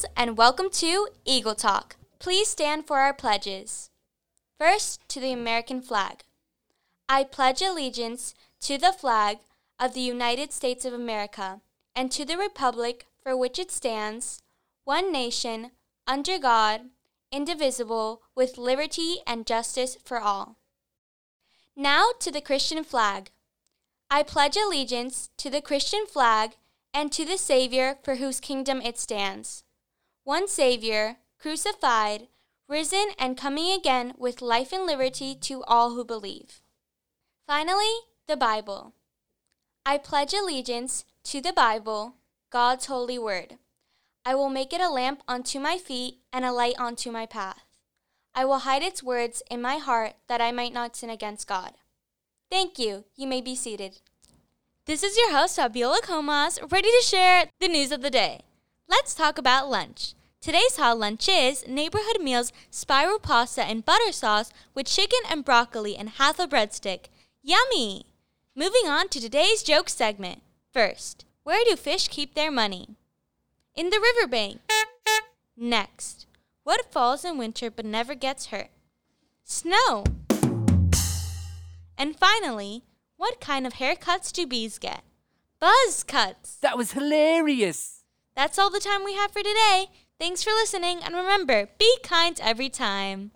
Meals, and welcome to Eagle Talk. Please stand for our pledges. First, to the American flag. I pledge allegiance to the flag of the United States of America and to the republic for which it stands, one nation, under God, indivisible, with liberty and justice for all. Now to the Christian flag. I pledge allegiance to the Christian flag and to the Savior for whose kingdom it stands. One Savior, crucified, risen, and coming again with life and liberty to all who believe. Finally, the Bible. I pledge allegiance to the Bible, God's holy word. I will make it a lamp unto my feet and a light unto my path. I will hide its words in my heart that I might not sin against God. Thank you. You may be seated. This is your host, Fabiola Comas, ready to share the news of the day. Let's talk about lunch. Today's hot lunch is Neighborhood Meals spiral pasta and butter sauce with chicken and broccoli and half a breadstick. Yummy! Moving on to today's joke segment. First, where do fish keep their money? In the riverbank. Next, what falls in winter but never gets hurt? Snow. And finally, what kind of haircuts do bees get? Buzz cuts. That was hilarious. That's all the time we have for today. Thanks for listening, and remember, be kind every time.